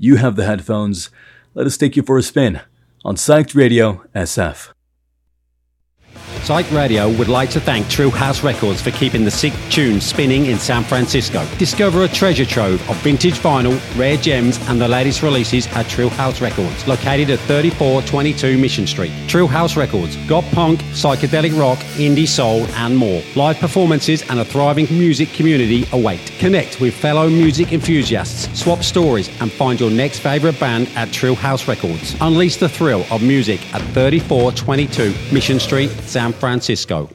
You have the headphones. Let us take you for a spin on Psyched Radio SF. Psych Radio would like to thank True House Records for keeping the sick tunes spinning in San Francisco. Discover a treasure trove of vintage vinyl, rare gems, and the latest releases at True House Records, located at 3422 Mission Street. True House Records, got punk, psychedelic rock, indie soul, and more. Live performances and a thriving music community await. Connect with fellow music enthusiasts, swap stories, and find your next favorite band at True House Records. Unleash the thrill of music at 3422 Mission Street, San Francisco.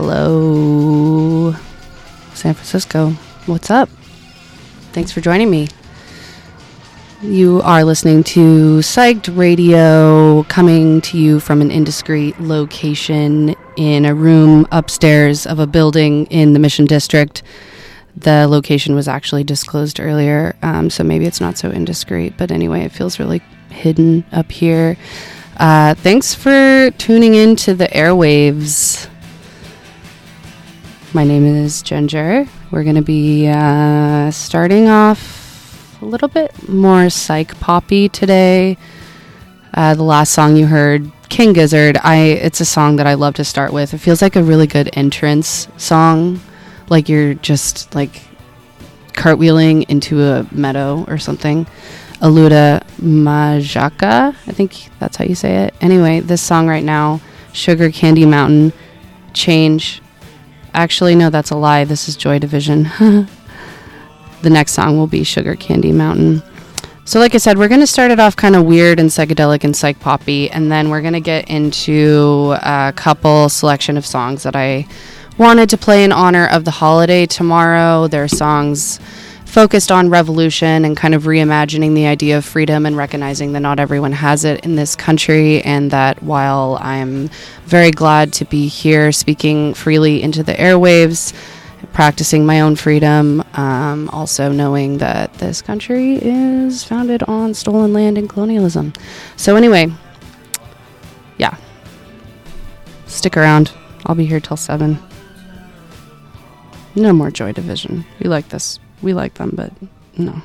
Hello, San Francisco. What's up? Thanks for joining me. You are listening to Psyched Radio coming to you from an indiscreet location in a room upstairs of a building in the Mission District. The location was actually disclosed earlier, um, so maybe it's not so indiscreet, but anyway, it feels really hidden up here. Uh, thanks for tuning in to the airwaves. My name is Ginger. We're going to be uh, starting off a little bit more psych poppy today. Uh, the last song you heard, King Gizzard, I it's a song that I love to start with. It feels like a really good entrance song, like you're just like cartwheeling into a meadow or something. Aluda Majaka, I think that's how you say it. Anyway, this song right now, Sugar Candy Mountain, Change. Actually, no, that's a lie. This is Joy Division. the next song will be Sugar Candy Mountain. So, like I said, we're going to start it off kind of weird and psychedelic and psych poppy, and then we're going to get into a couple selection of songs that I wanted to play in honor of the holiday tomorrow. They're songs focused on revolution and kind of reimagining the idea of freedom and recognizing that not everyone has it in this country, and that while I'm very glad to be here speaking freely into the airwaves practicing my own freedom, um, also knowing that this country is founded on stolen land and colonialism. So, anyway, yeah, stick around. I'll be here till 7. No more Joy Division. We like this. We like them, but no.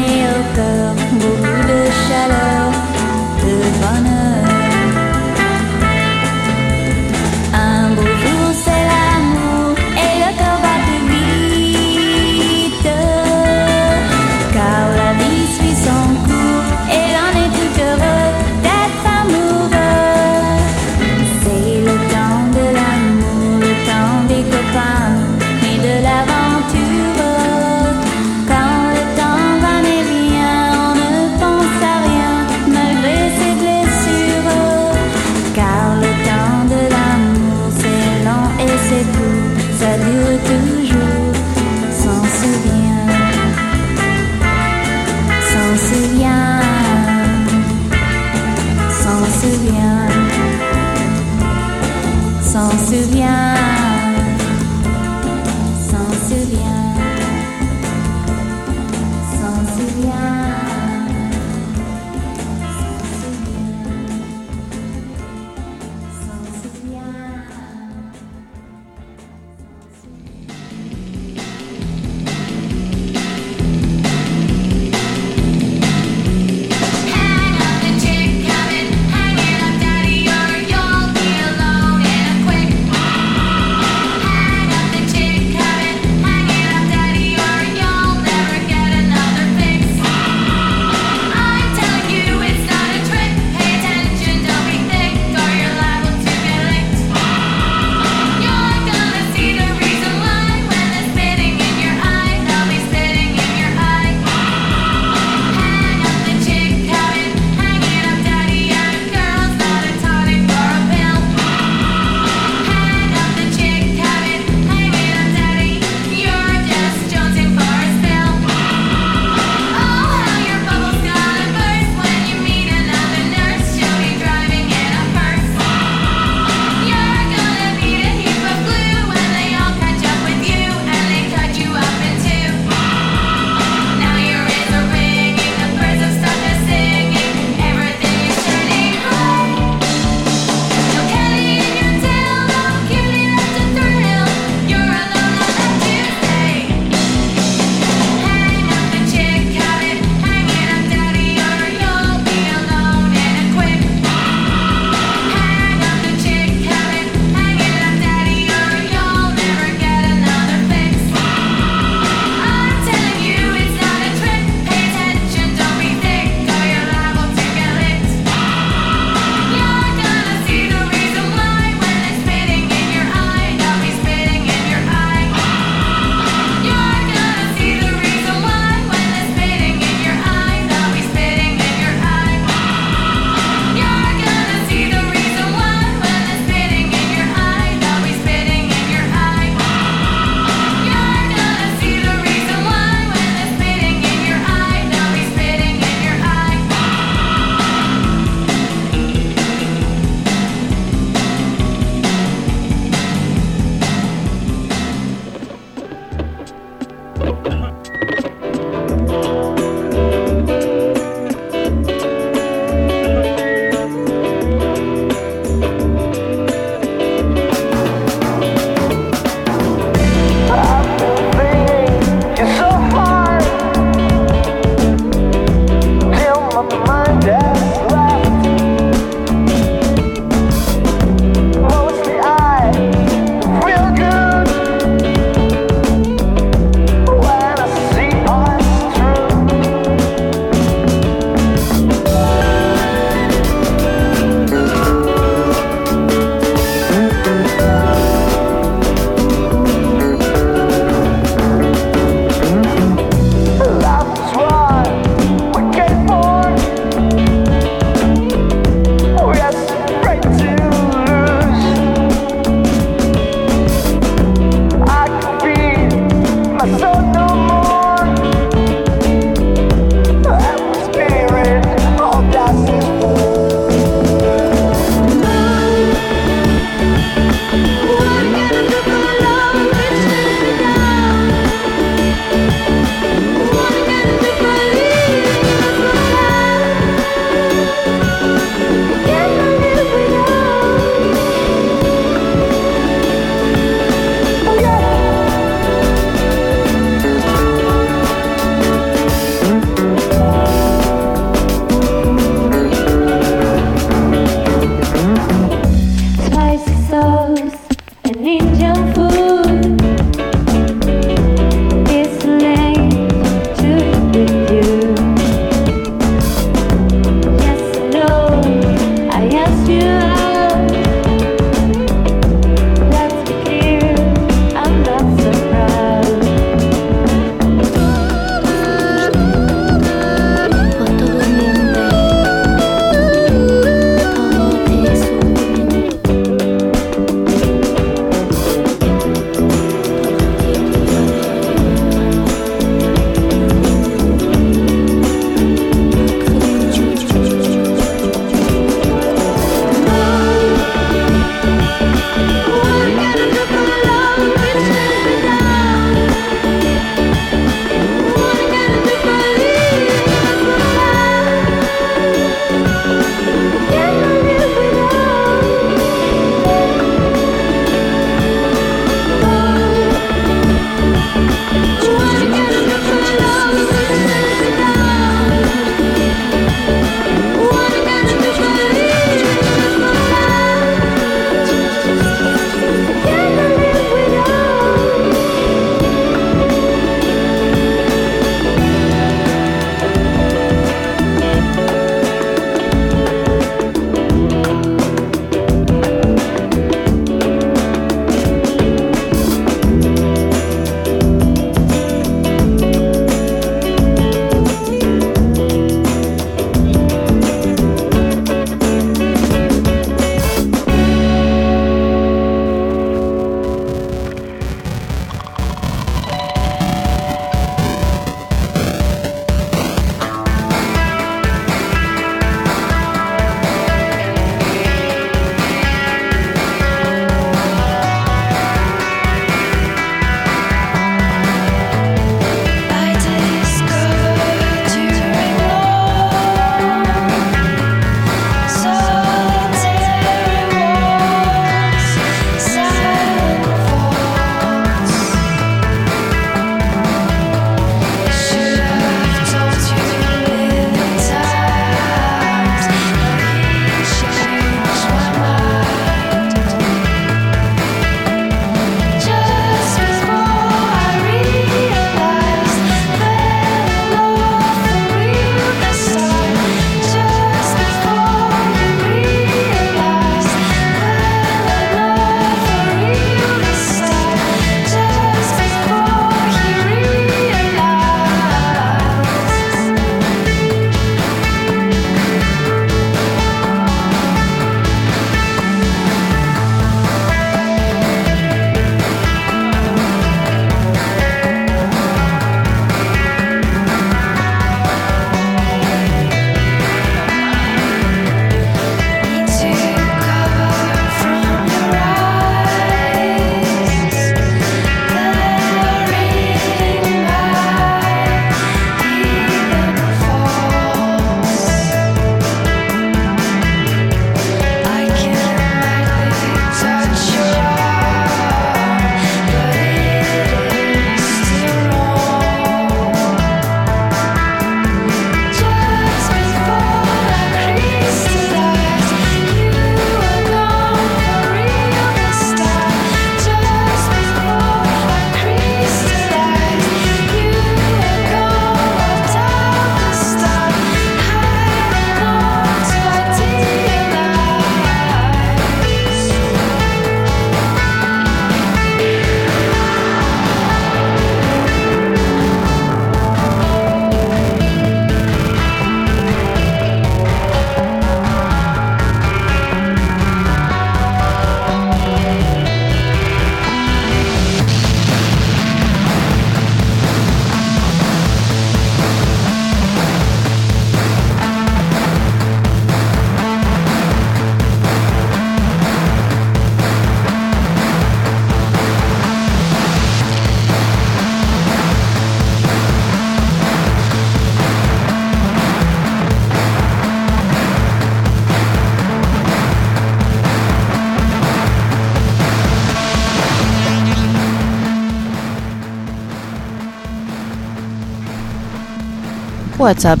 What's up,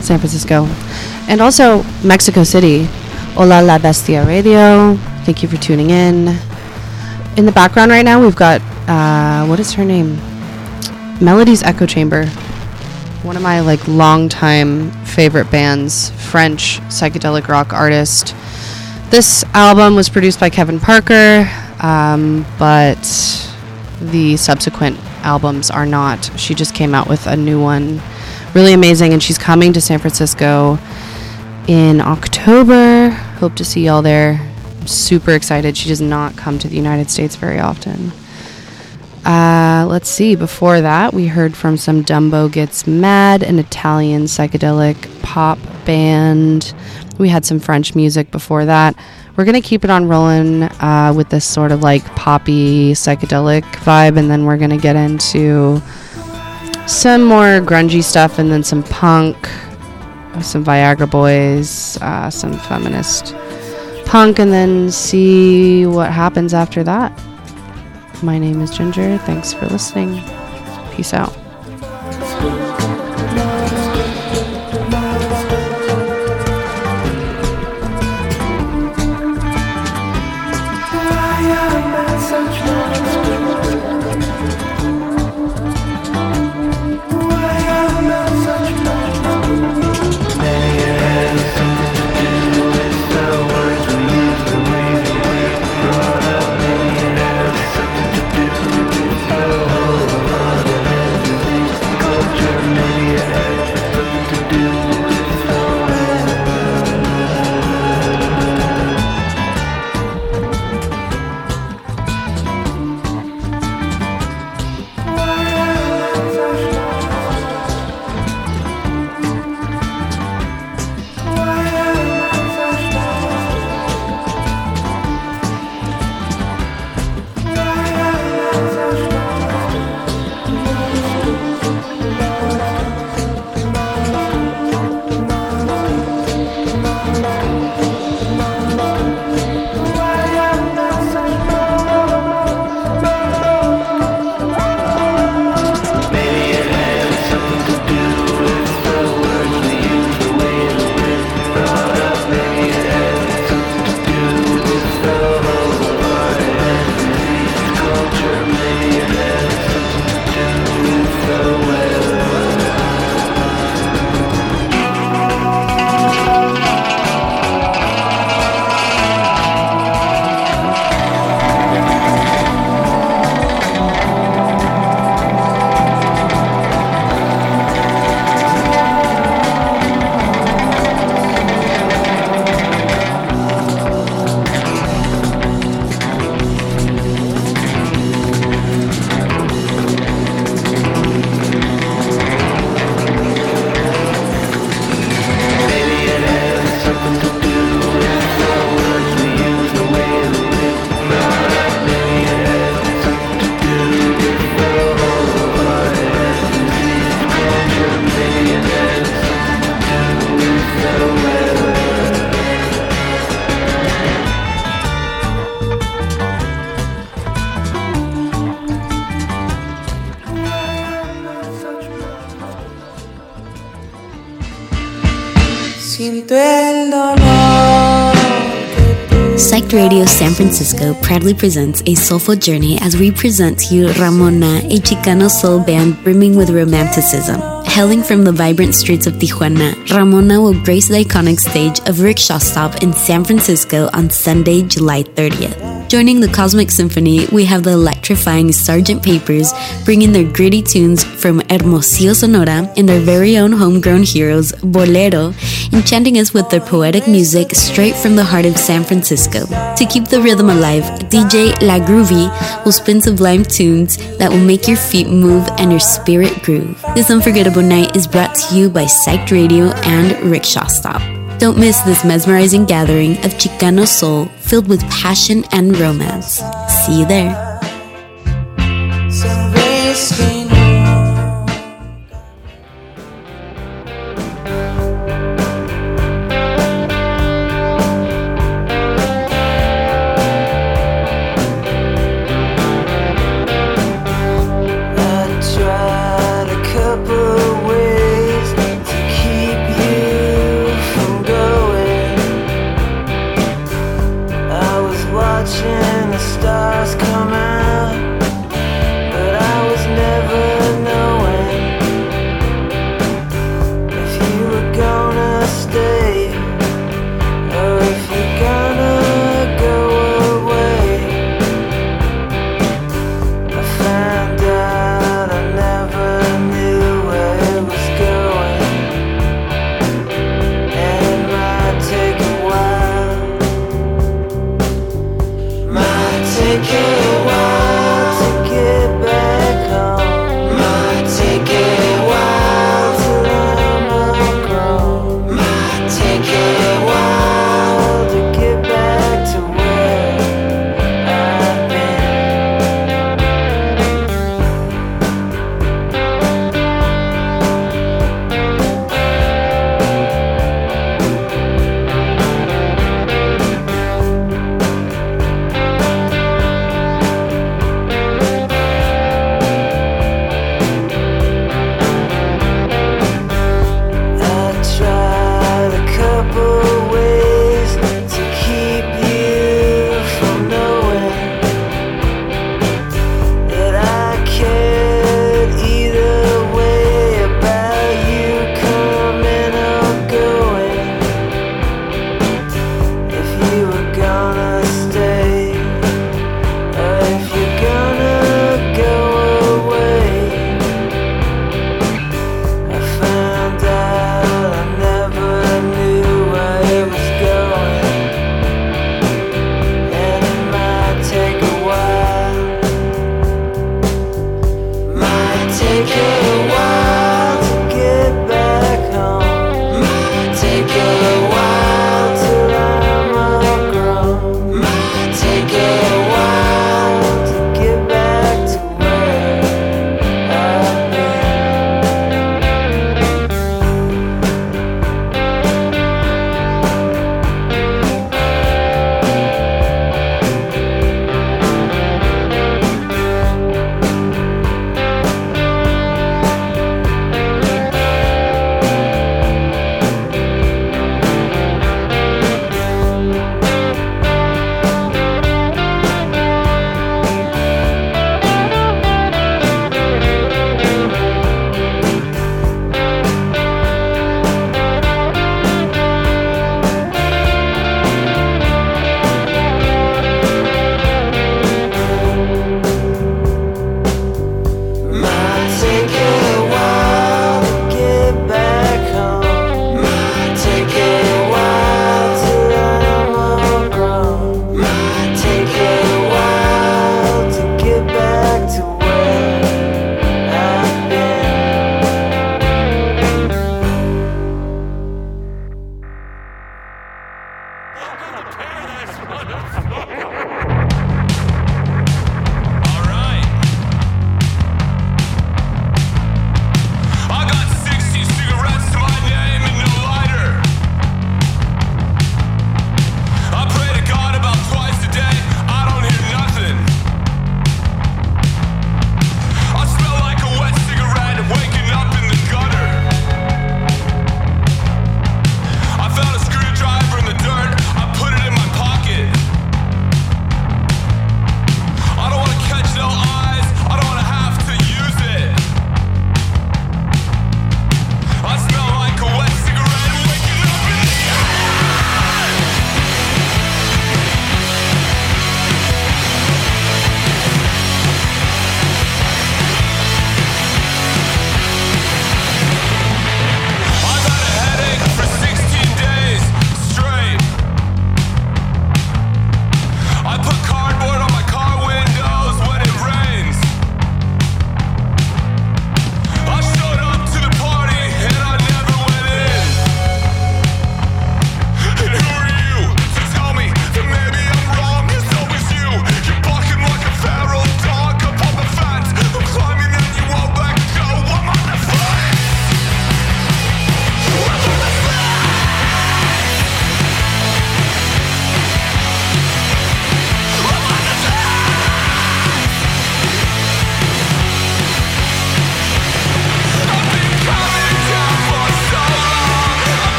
San Francisco? And also Mexico City. Hola La Bestia Radio. Thank you for tuning in. In the background right now, we've got, uh, what is her name? Melody's Echo Chamber. One of my like longtime favorite bands, French psychedelic rock artist. This album was produced by Kevin Parker, um, but the subsequent albums are not. She just came out with a new one, really amazing, and she's coming to San Francisco in October. Hope to see y'all there. I'm super excited. She does not come to the United States very often. Uh, let's see. Before that, we heard from some Dumbo Gets Mad, an Italian psychedelic pop band. We had some French music before that. We're going to keep it on rolling uh, with this sort of like poppy psychedelic vibe, and then we're going to get into some more grungy stuff and then some punk, some Viagra Boys, uh, some feminist punk, and then see what happens after that. My name is Ginger. Thanks for listening. Peace out. Radio San Francisco proudly presents a soulful journey as we present to you Ramona, a Chicano soul band brimming with romanticism. Hailing from the vibrant streets of Tijuana, Ramona will grace the iconic stage of Rickshaw Stop in San Francisco on Sunday, July 30th. Joining the Cosmic Symphony, we have the electrifying Sgt. Papers bringing their gritty tunes from Hermosillo, Sonora, and their very own homegrown heroes, Bolero, enchanting us with their poetic music straight from the heart of San Francisco. To keep the rhythm alive, DJ La Groovy will spin sublime tunes that will make your feet move and your spirit groove. This unforgettable night is brought to you by Psyched Radio and Rickshaw Stop. Don't miss this mesmerizing gathering of Chicano soul filled with passion and romance. See you there.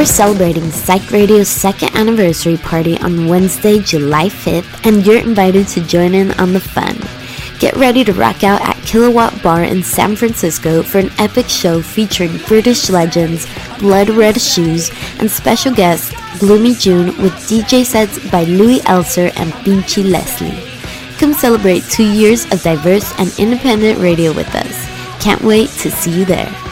We're celebrating Psych Radio's second anniversary party on Wednesday, July 5th, and you're invited to join in on the fun. Get ready to rock out at Kilowatt Bar in San Francisco for an epic show featuring British legends, Blood Red Shoes, and special guest Gloomy June with DJ sets by Louis Elser and Pinchy Leslie. Come celebrate two years of diverse and independent radio with us. Can't wait to see you there.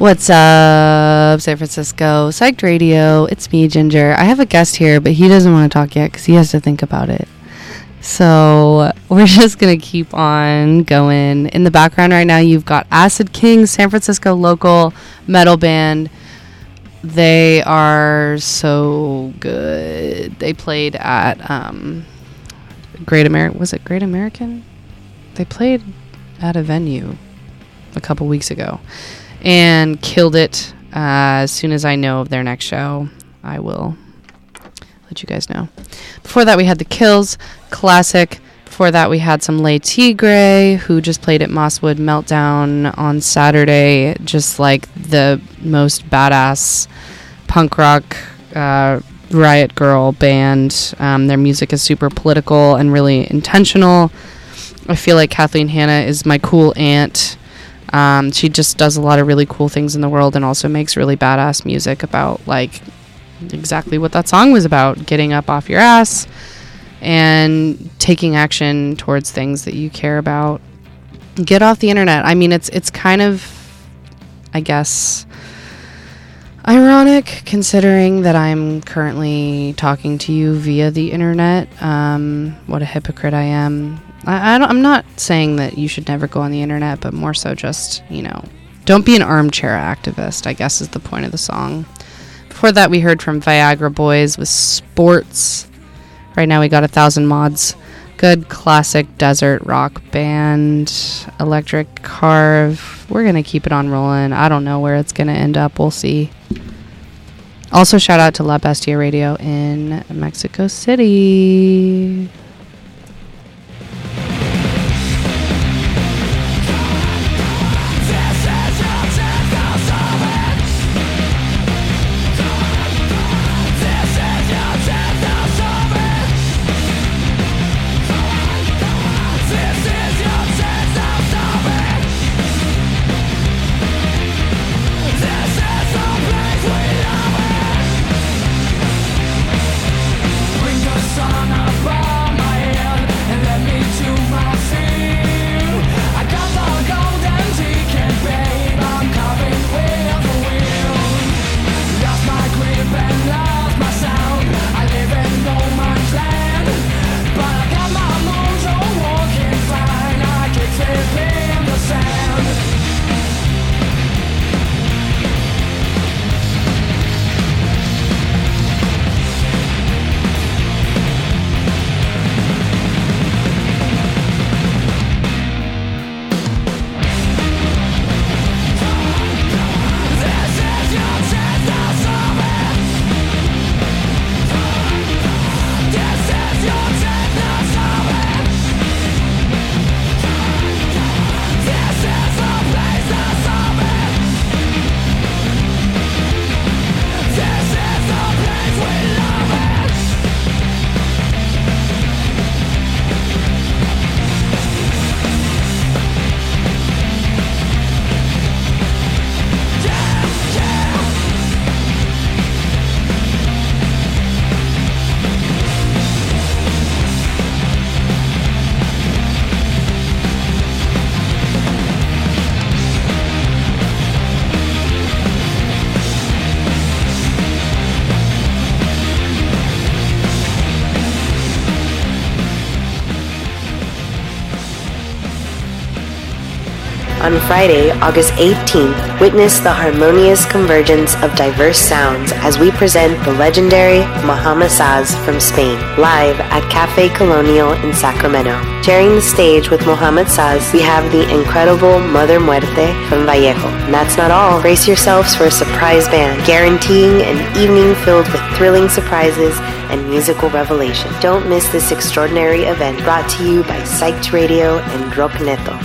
What's up, San Francisco? Psyched Radio. It's me, Ginger. I have a guest here, but he doesn't want to talk yet because he has to think about it. So we're just going to keep on going. In the background right now, you've got Acid King, San Francisco local metal band. They are so good. They played at um, Great American. Was it Great American? They played at a venue a couple weeks ago and killed it. Uh, as soon as I know of their next show, I will let you guys know. Before that, we had the Kills, classic. Before that, we had some Le Tigre, who just played at Mosswood Meltdown on Saturday. Just like the most badass punk rock uh, riot girl band. Um, their music is super political and really intentional. I feel like Kathleen Hanna is my cool aunt. Um, she just does a lot of really cool things in the world and also makes really badass music about like exactly what that song was about getting up off your ass and taking action towards things that you care about. Get off the internet. I mean it's it's kind of i guess ironic considering that i'm currently talking to you via the internet. Um, what a hypocrite i am I, I am not saying that you should never go on the internet, but more so just, you know, don't be an armchair activist, I guess is the point of the song. Before that, we heard from Viagra Boys with Sports. Right now, we got a thousand mods. Good classic desert rock band. Electric Carve. We're going to keep it on rolling. I don't know where it's going to end up. We'll see. Also, shout out to La Bestia Radio in Mexico City. On Friday, August 18th, witness the harmonious convergence of diverse sounds as we present the legendary Mohama Saz from Spain, live at Cafe Colonial in Sacramento. Sharing the stage with Mohama Saz, we have the incredible Mother Muerte from Vallejo. And that's not all. Brace yourselves for a surprise band, guaranteeing an evening filled with thrilling surprises and musical revelation. Don't miss this extraordinary event brought to you by Psyched Radio and Rock Neto.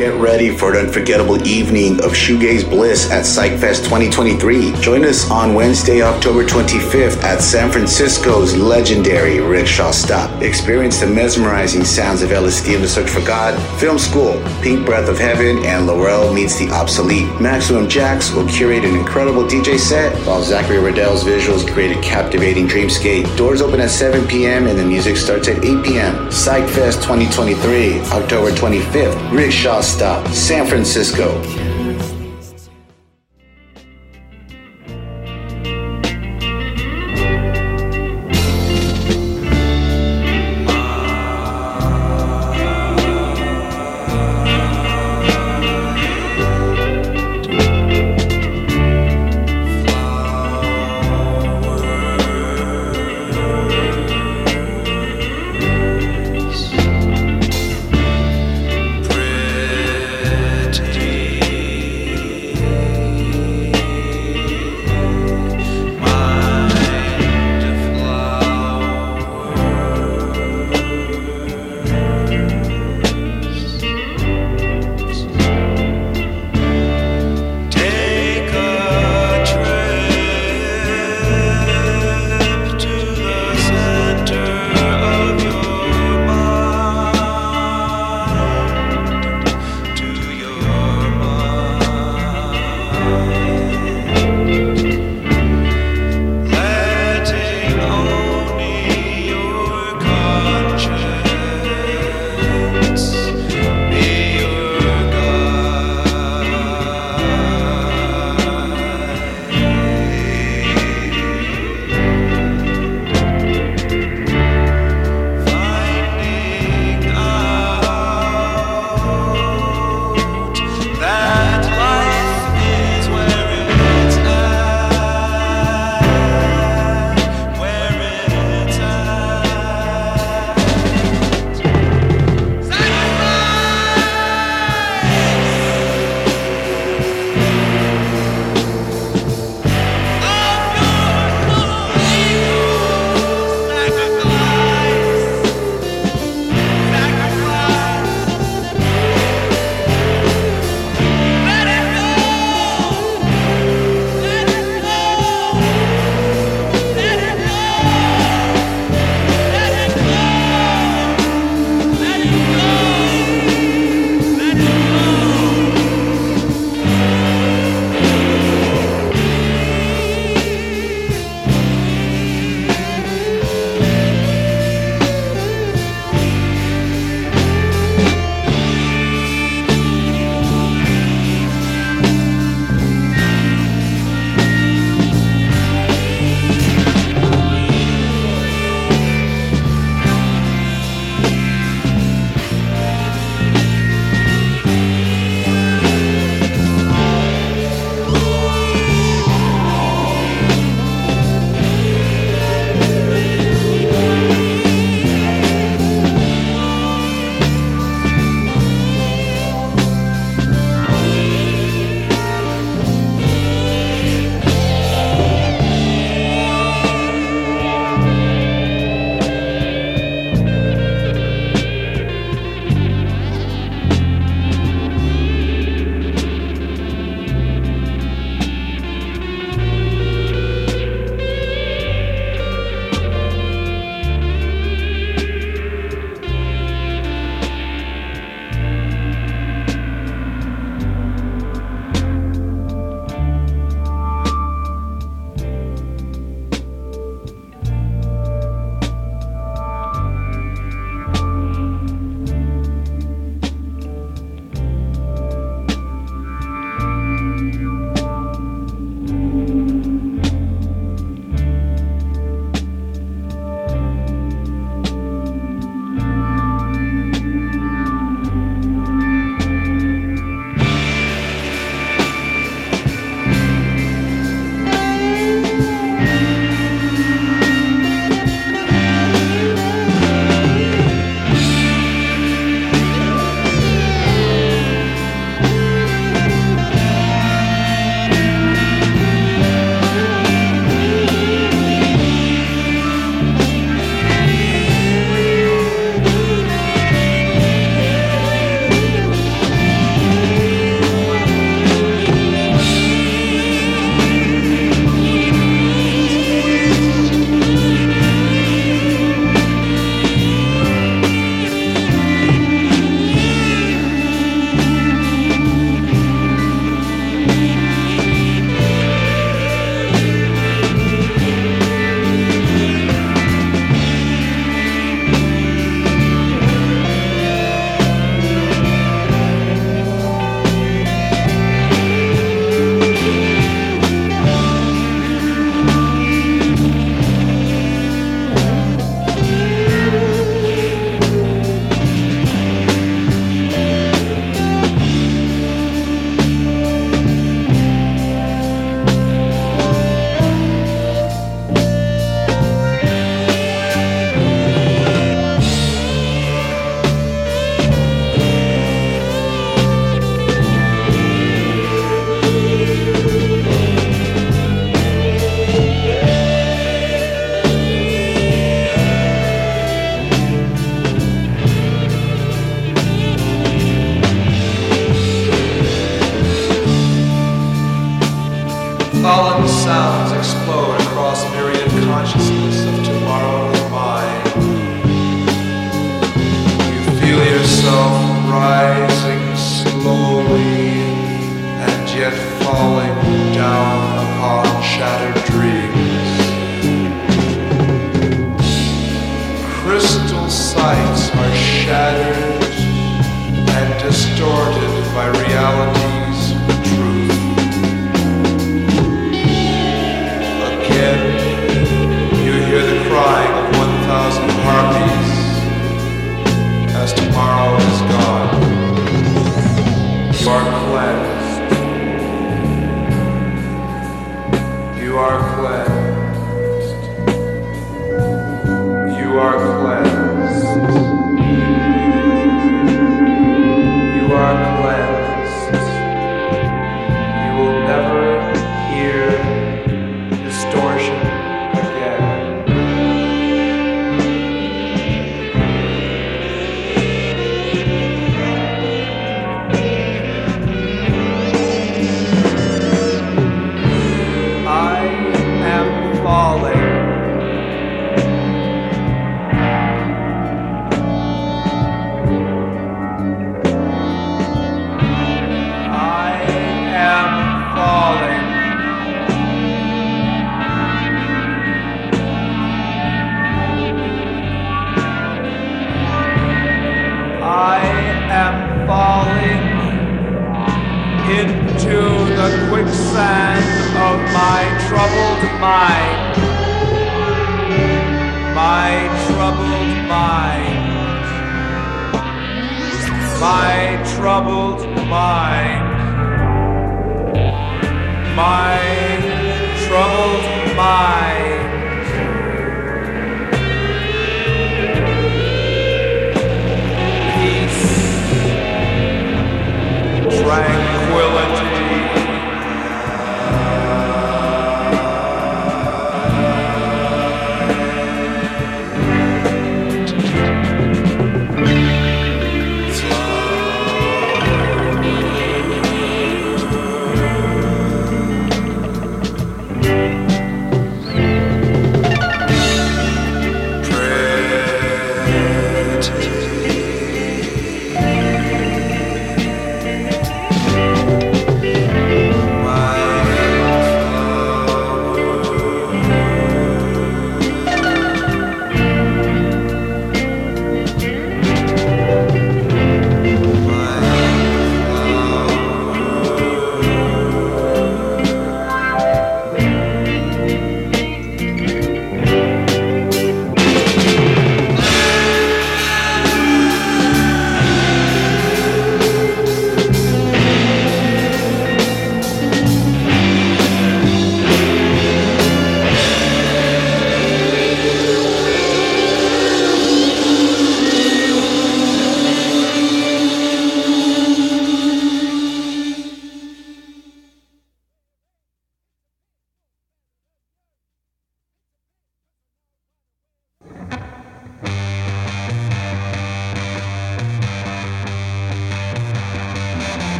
Get ready for an unforgettable evening of shoegaze bliss at PsychFest 2023. Join us on Wednesday, October 25th at San Francisco's legendary Rickshaw Stop. Experience the mesmerizing sounds of LSD and the Search for God, Film School, Pink Breath of Heaven, and Laurel meets the obsolete. Maximum Jax will curate an incredible DJ set, while Zachary Riddell's visuals create a captivating dreamscape. Doors open at 7 p.m. and the music starts at 8 p.m. PsychFest 2023, October 25th, Rickshaw Stop, San Francisco.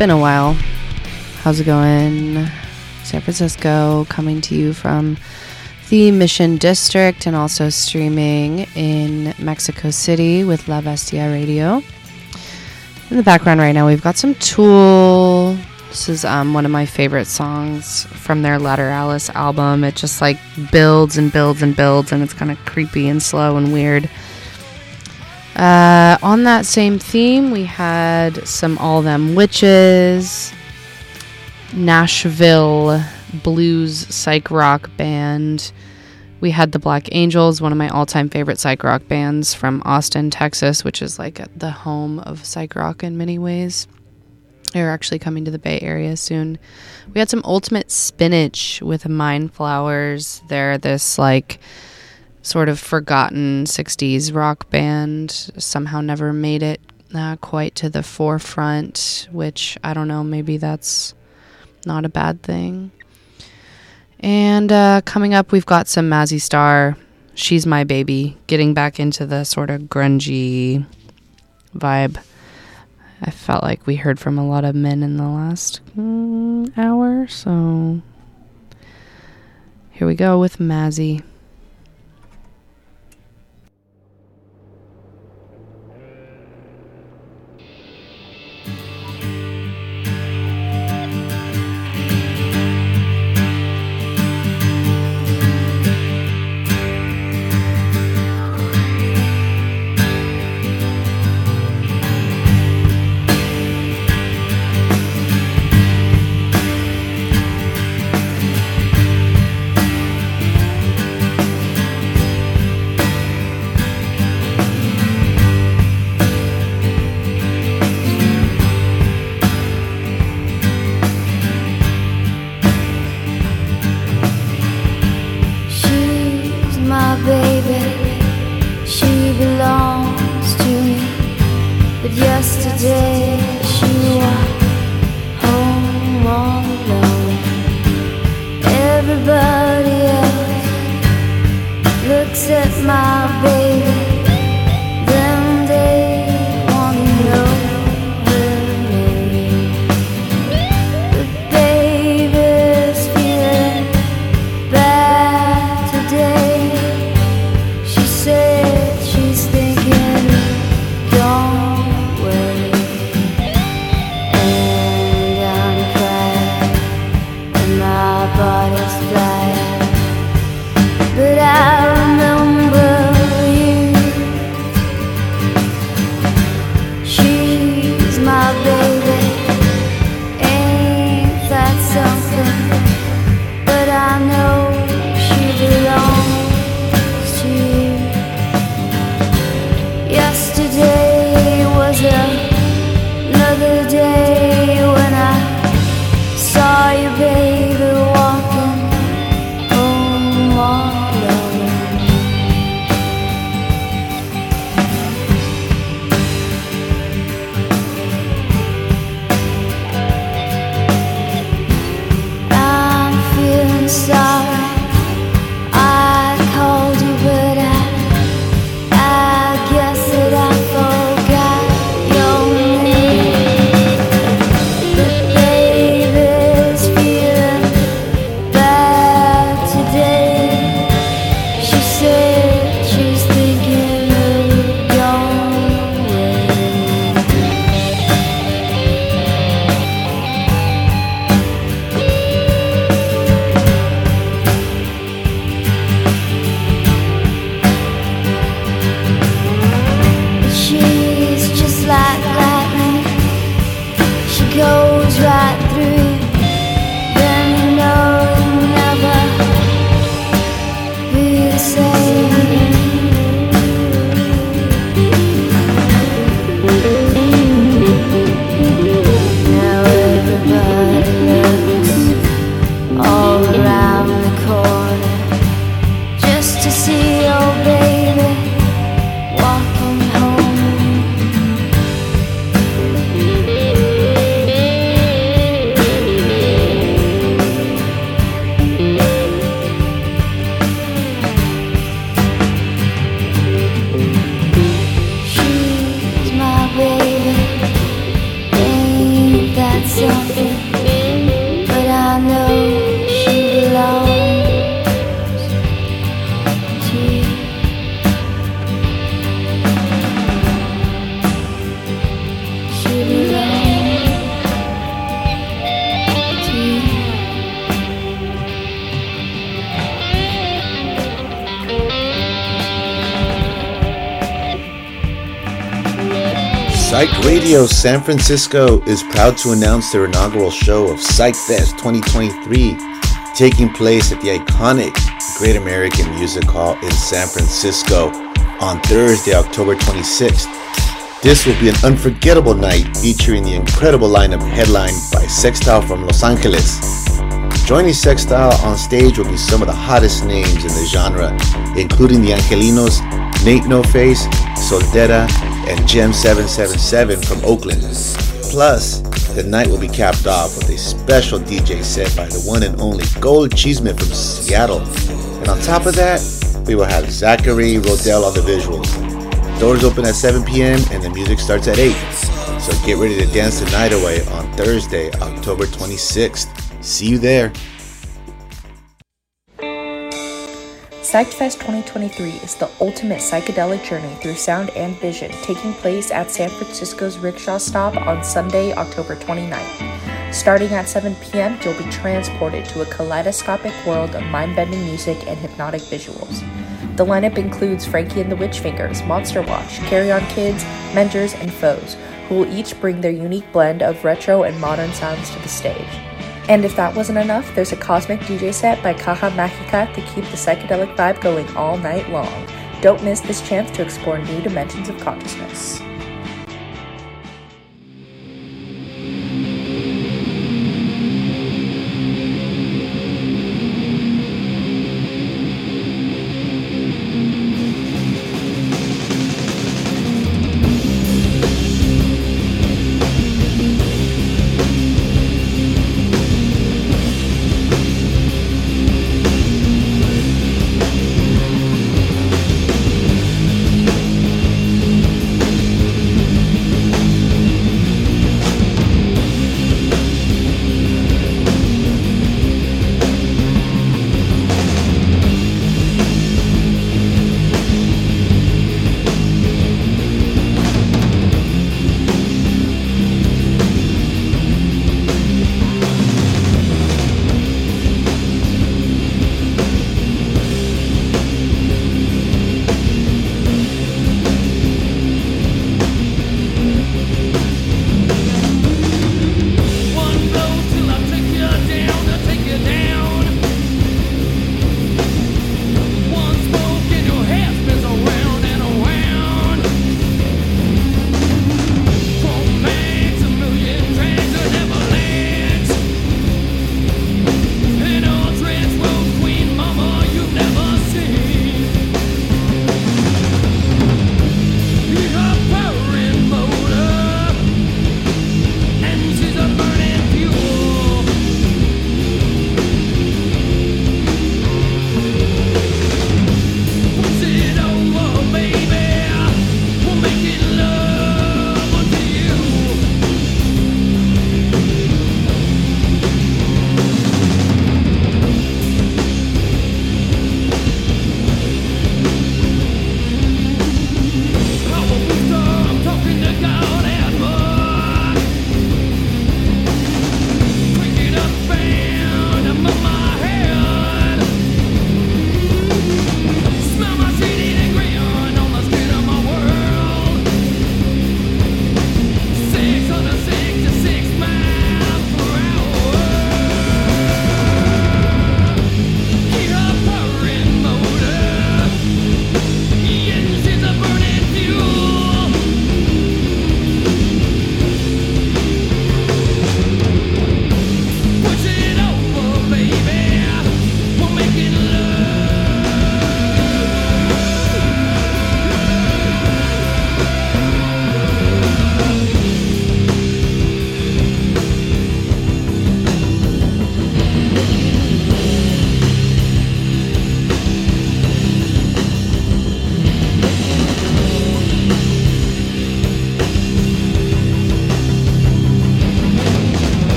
Been a while. How's it going? San Francisco, coming to you from the Mission District and also streaming in Mexico City with La Bestia Radio. In the background right now, we've got some Tool. This is um, one of my favorite songs from their Lateralus album. It just like builds and builds and builds, and it's kind of creepy and slow and weird. Uh, on that same theme, we had some All Them Witches, Nashville blues psych rock band. We had the Black Angels, one of my all time favorite psych rock bands from Austin, Texas, which is like the home of psych rock in many ways. They're actually coming to the Bay Area soon. We had some Ultimate Spinach with Mind Flowers. They're this like sort of forgotten 60s rock band. Somehow never made it uh, quite to the forefront, which I don't know, maybe that's not a bad thing. And uh, coming up, we've got some Mazzy Star. She's my baby, getting back into the sort of grungy vibe. I felt like we heard from a lot of men in the last mm, hour, so here we go with Mazzy. But yesterday she walked home all alone. Everybody else looks at my baby, San Francisco is proud to announce their inaugural show of Psych Fest 2023, taking place at the iconic Great American Music Hall in San Francisco on Thursday, October 26th. This will be an unforgettable night featuring the incredible lineup headlined by Sextile from Los Angeles. Joining Sextile on stage will be some of the hottest names in the genre, including the Angelinos, Nate No Face, Soltera, and Gem 777 from Oakland. Plus, the night will be capped off with a special DJ set by the one and only Gold Cheeseman from Seattle. And on top of that, we will have Zachary Rodell on the visuals. Doors open at 7 p.m. and the music starts at 8. So get ready to dance the night away on Thursday, October 26th. See you there. PsychFest 2023 is the ultimate psychedelic journey through sound and vision, taking place at San Francisco's Rickshaw Stop on Sunday, October 29th. Starting at 7 p.m., you'll be transported to a kaleidoscopic world of mind bending music and hypnotic visuals. The lineup includes Frankie and the Witch Fingers, Monster Watch, Carry On Kids, Mentors, and Foes, who will each bring their unique blend of retro and modern sounds to the stage. And if that wasn't enough, there's a cosmic DJ set by Caja Magica to keep the psychedelic vibe going all night long. Don't miss this chance to explore new dimensions of consciousness.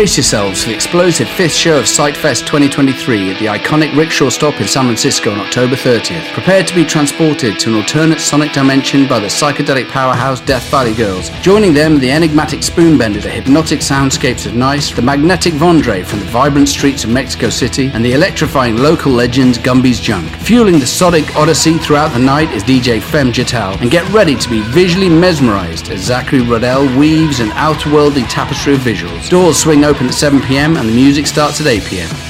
Brace yourselves for the explosive fifth show of Psychfest 2023 at the iconic Rickshaw Stop in San Francisco on October 30th. Prepare to be transported to an alternate sonic dimension by the psychedelic powerhouse Death Valley Girls. Joining them the enigmatic Spoonbender, the hypnotic soundscapes of Nice, the magnetic Vondre from the vibrant streets of Mexico City, and the electrifying local legend Gumby's Junk. Fueling the sonic odyssey throughout the night is DJ Fem Jatal, and get ready to be visually mesmerized as Zachary Rodell weaves an outerworldly tapestry of visuals. Doors swing open at 7pm and the music starts at 8pm.